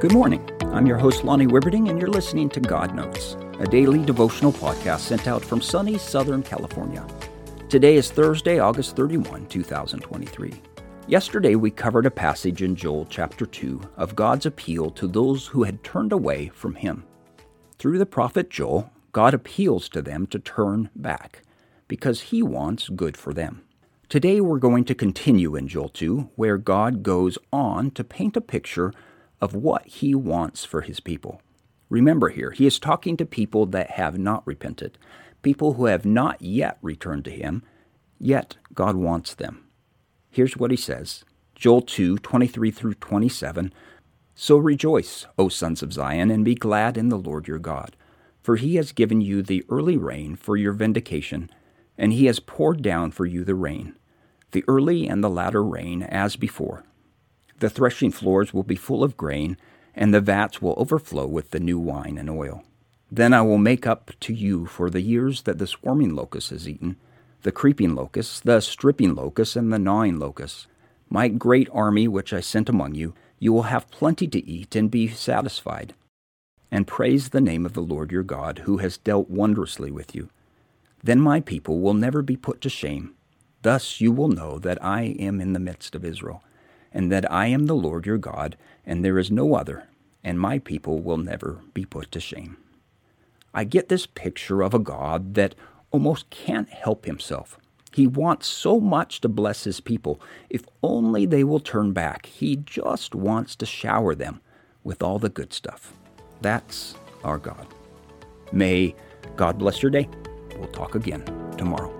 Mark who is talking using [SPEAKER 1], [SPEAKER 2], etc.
[SPEAKER 1] Good morning. I'm your host, Lonnie Wibberding, and you're listening to God Notes, a daily devotional podcast sent out from sunny Southern California. Today is Thursday, August 31, 2023. Yesterday, we covered a passage in Joel chapter 2 of God's appeal to those who had turned away from Him. Through the prophet Joel, God appeals to them to turn back because He wants good for them. Today, we're going to continue in Joel 2, where God goes on to paint a picture of what he wants for his people. Remember here, he is talking to people that have not repented, people who have not yet returned to him, yet God wants them. Here's what he says Joel 2 23 through 27. So rejoice, O sons of Zion, and be glad in the Lord your God, for he has given you the early rain for your vindication, and he has poured down for you the rain, the early and the latter rain as before. The threshing floors will be full of grain, and the vats will overflow with the new wine and oil. Then I will make up to you for the years that the swarming locust has eaten, the creeping locust, the stripping locust, and the gnawing locust. My great army which I sent among you, you will have plenty to eat and be satisfied. And praise the name of the Lord your God, who has dealt wondrously with you. Then my people will never be put to shame. Thus you will know that I am in the midst of Israel and that I am the Lord your God, and there is no other, and my people will never be put to shame. I get this picture of a God that almost can't help himself. He wants so much to bless his people. If only they will turn back, he just wants to shower them with all the good stuff. That's our God. May God bless your day. We'll talk again tomorrow.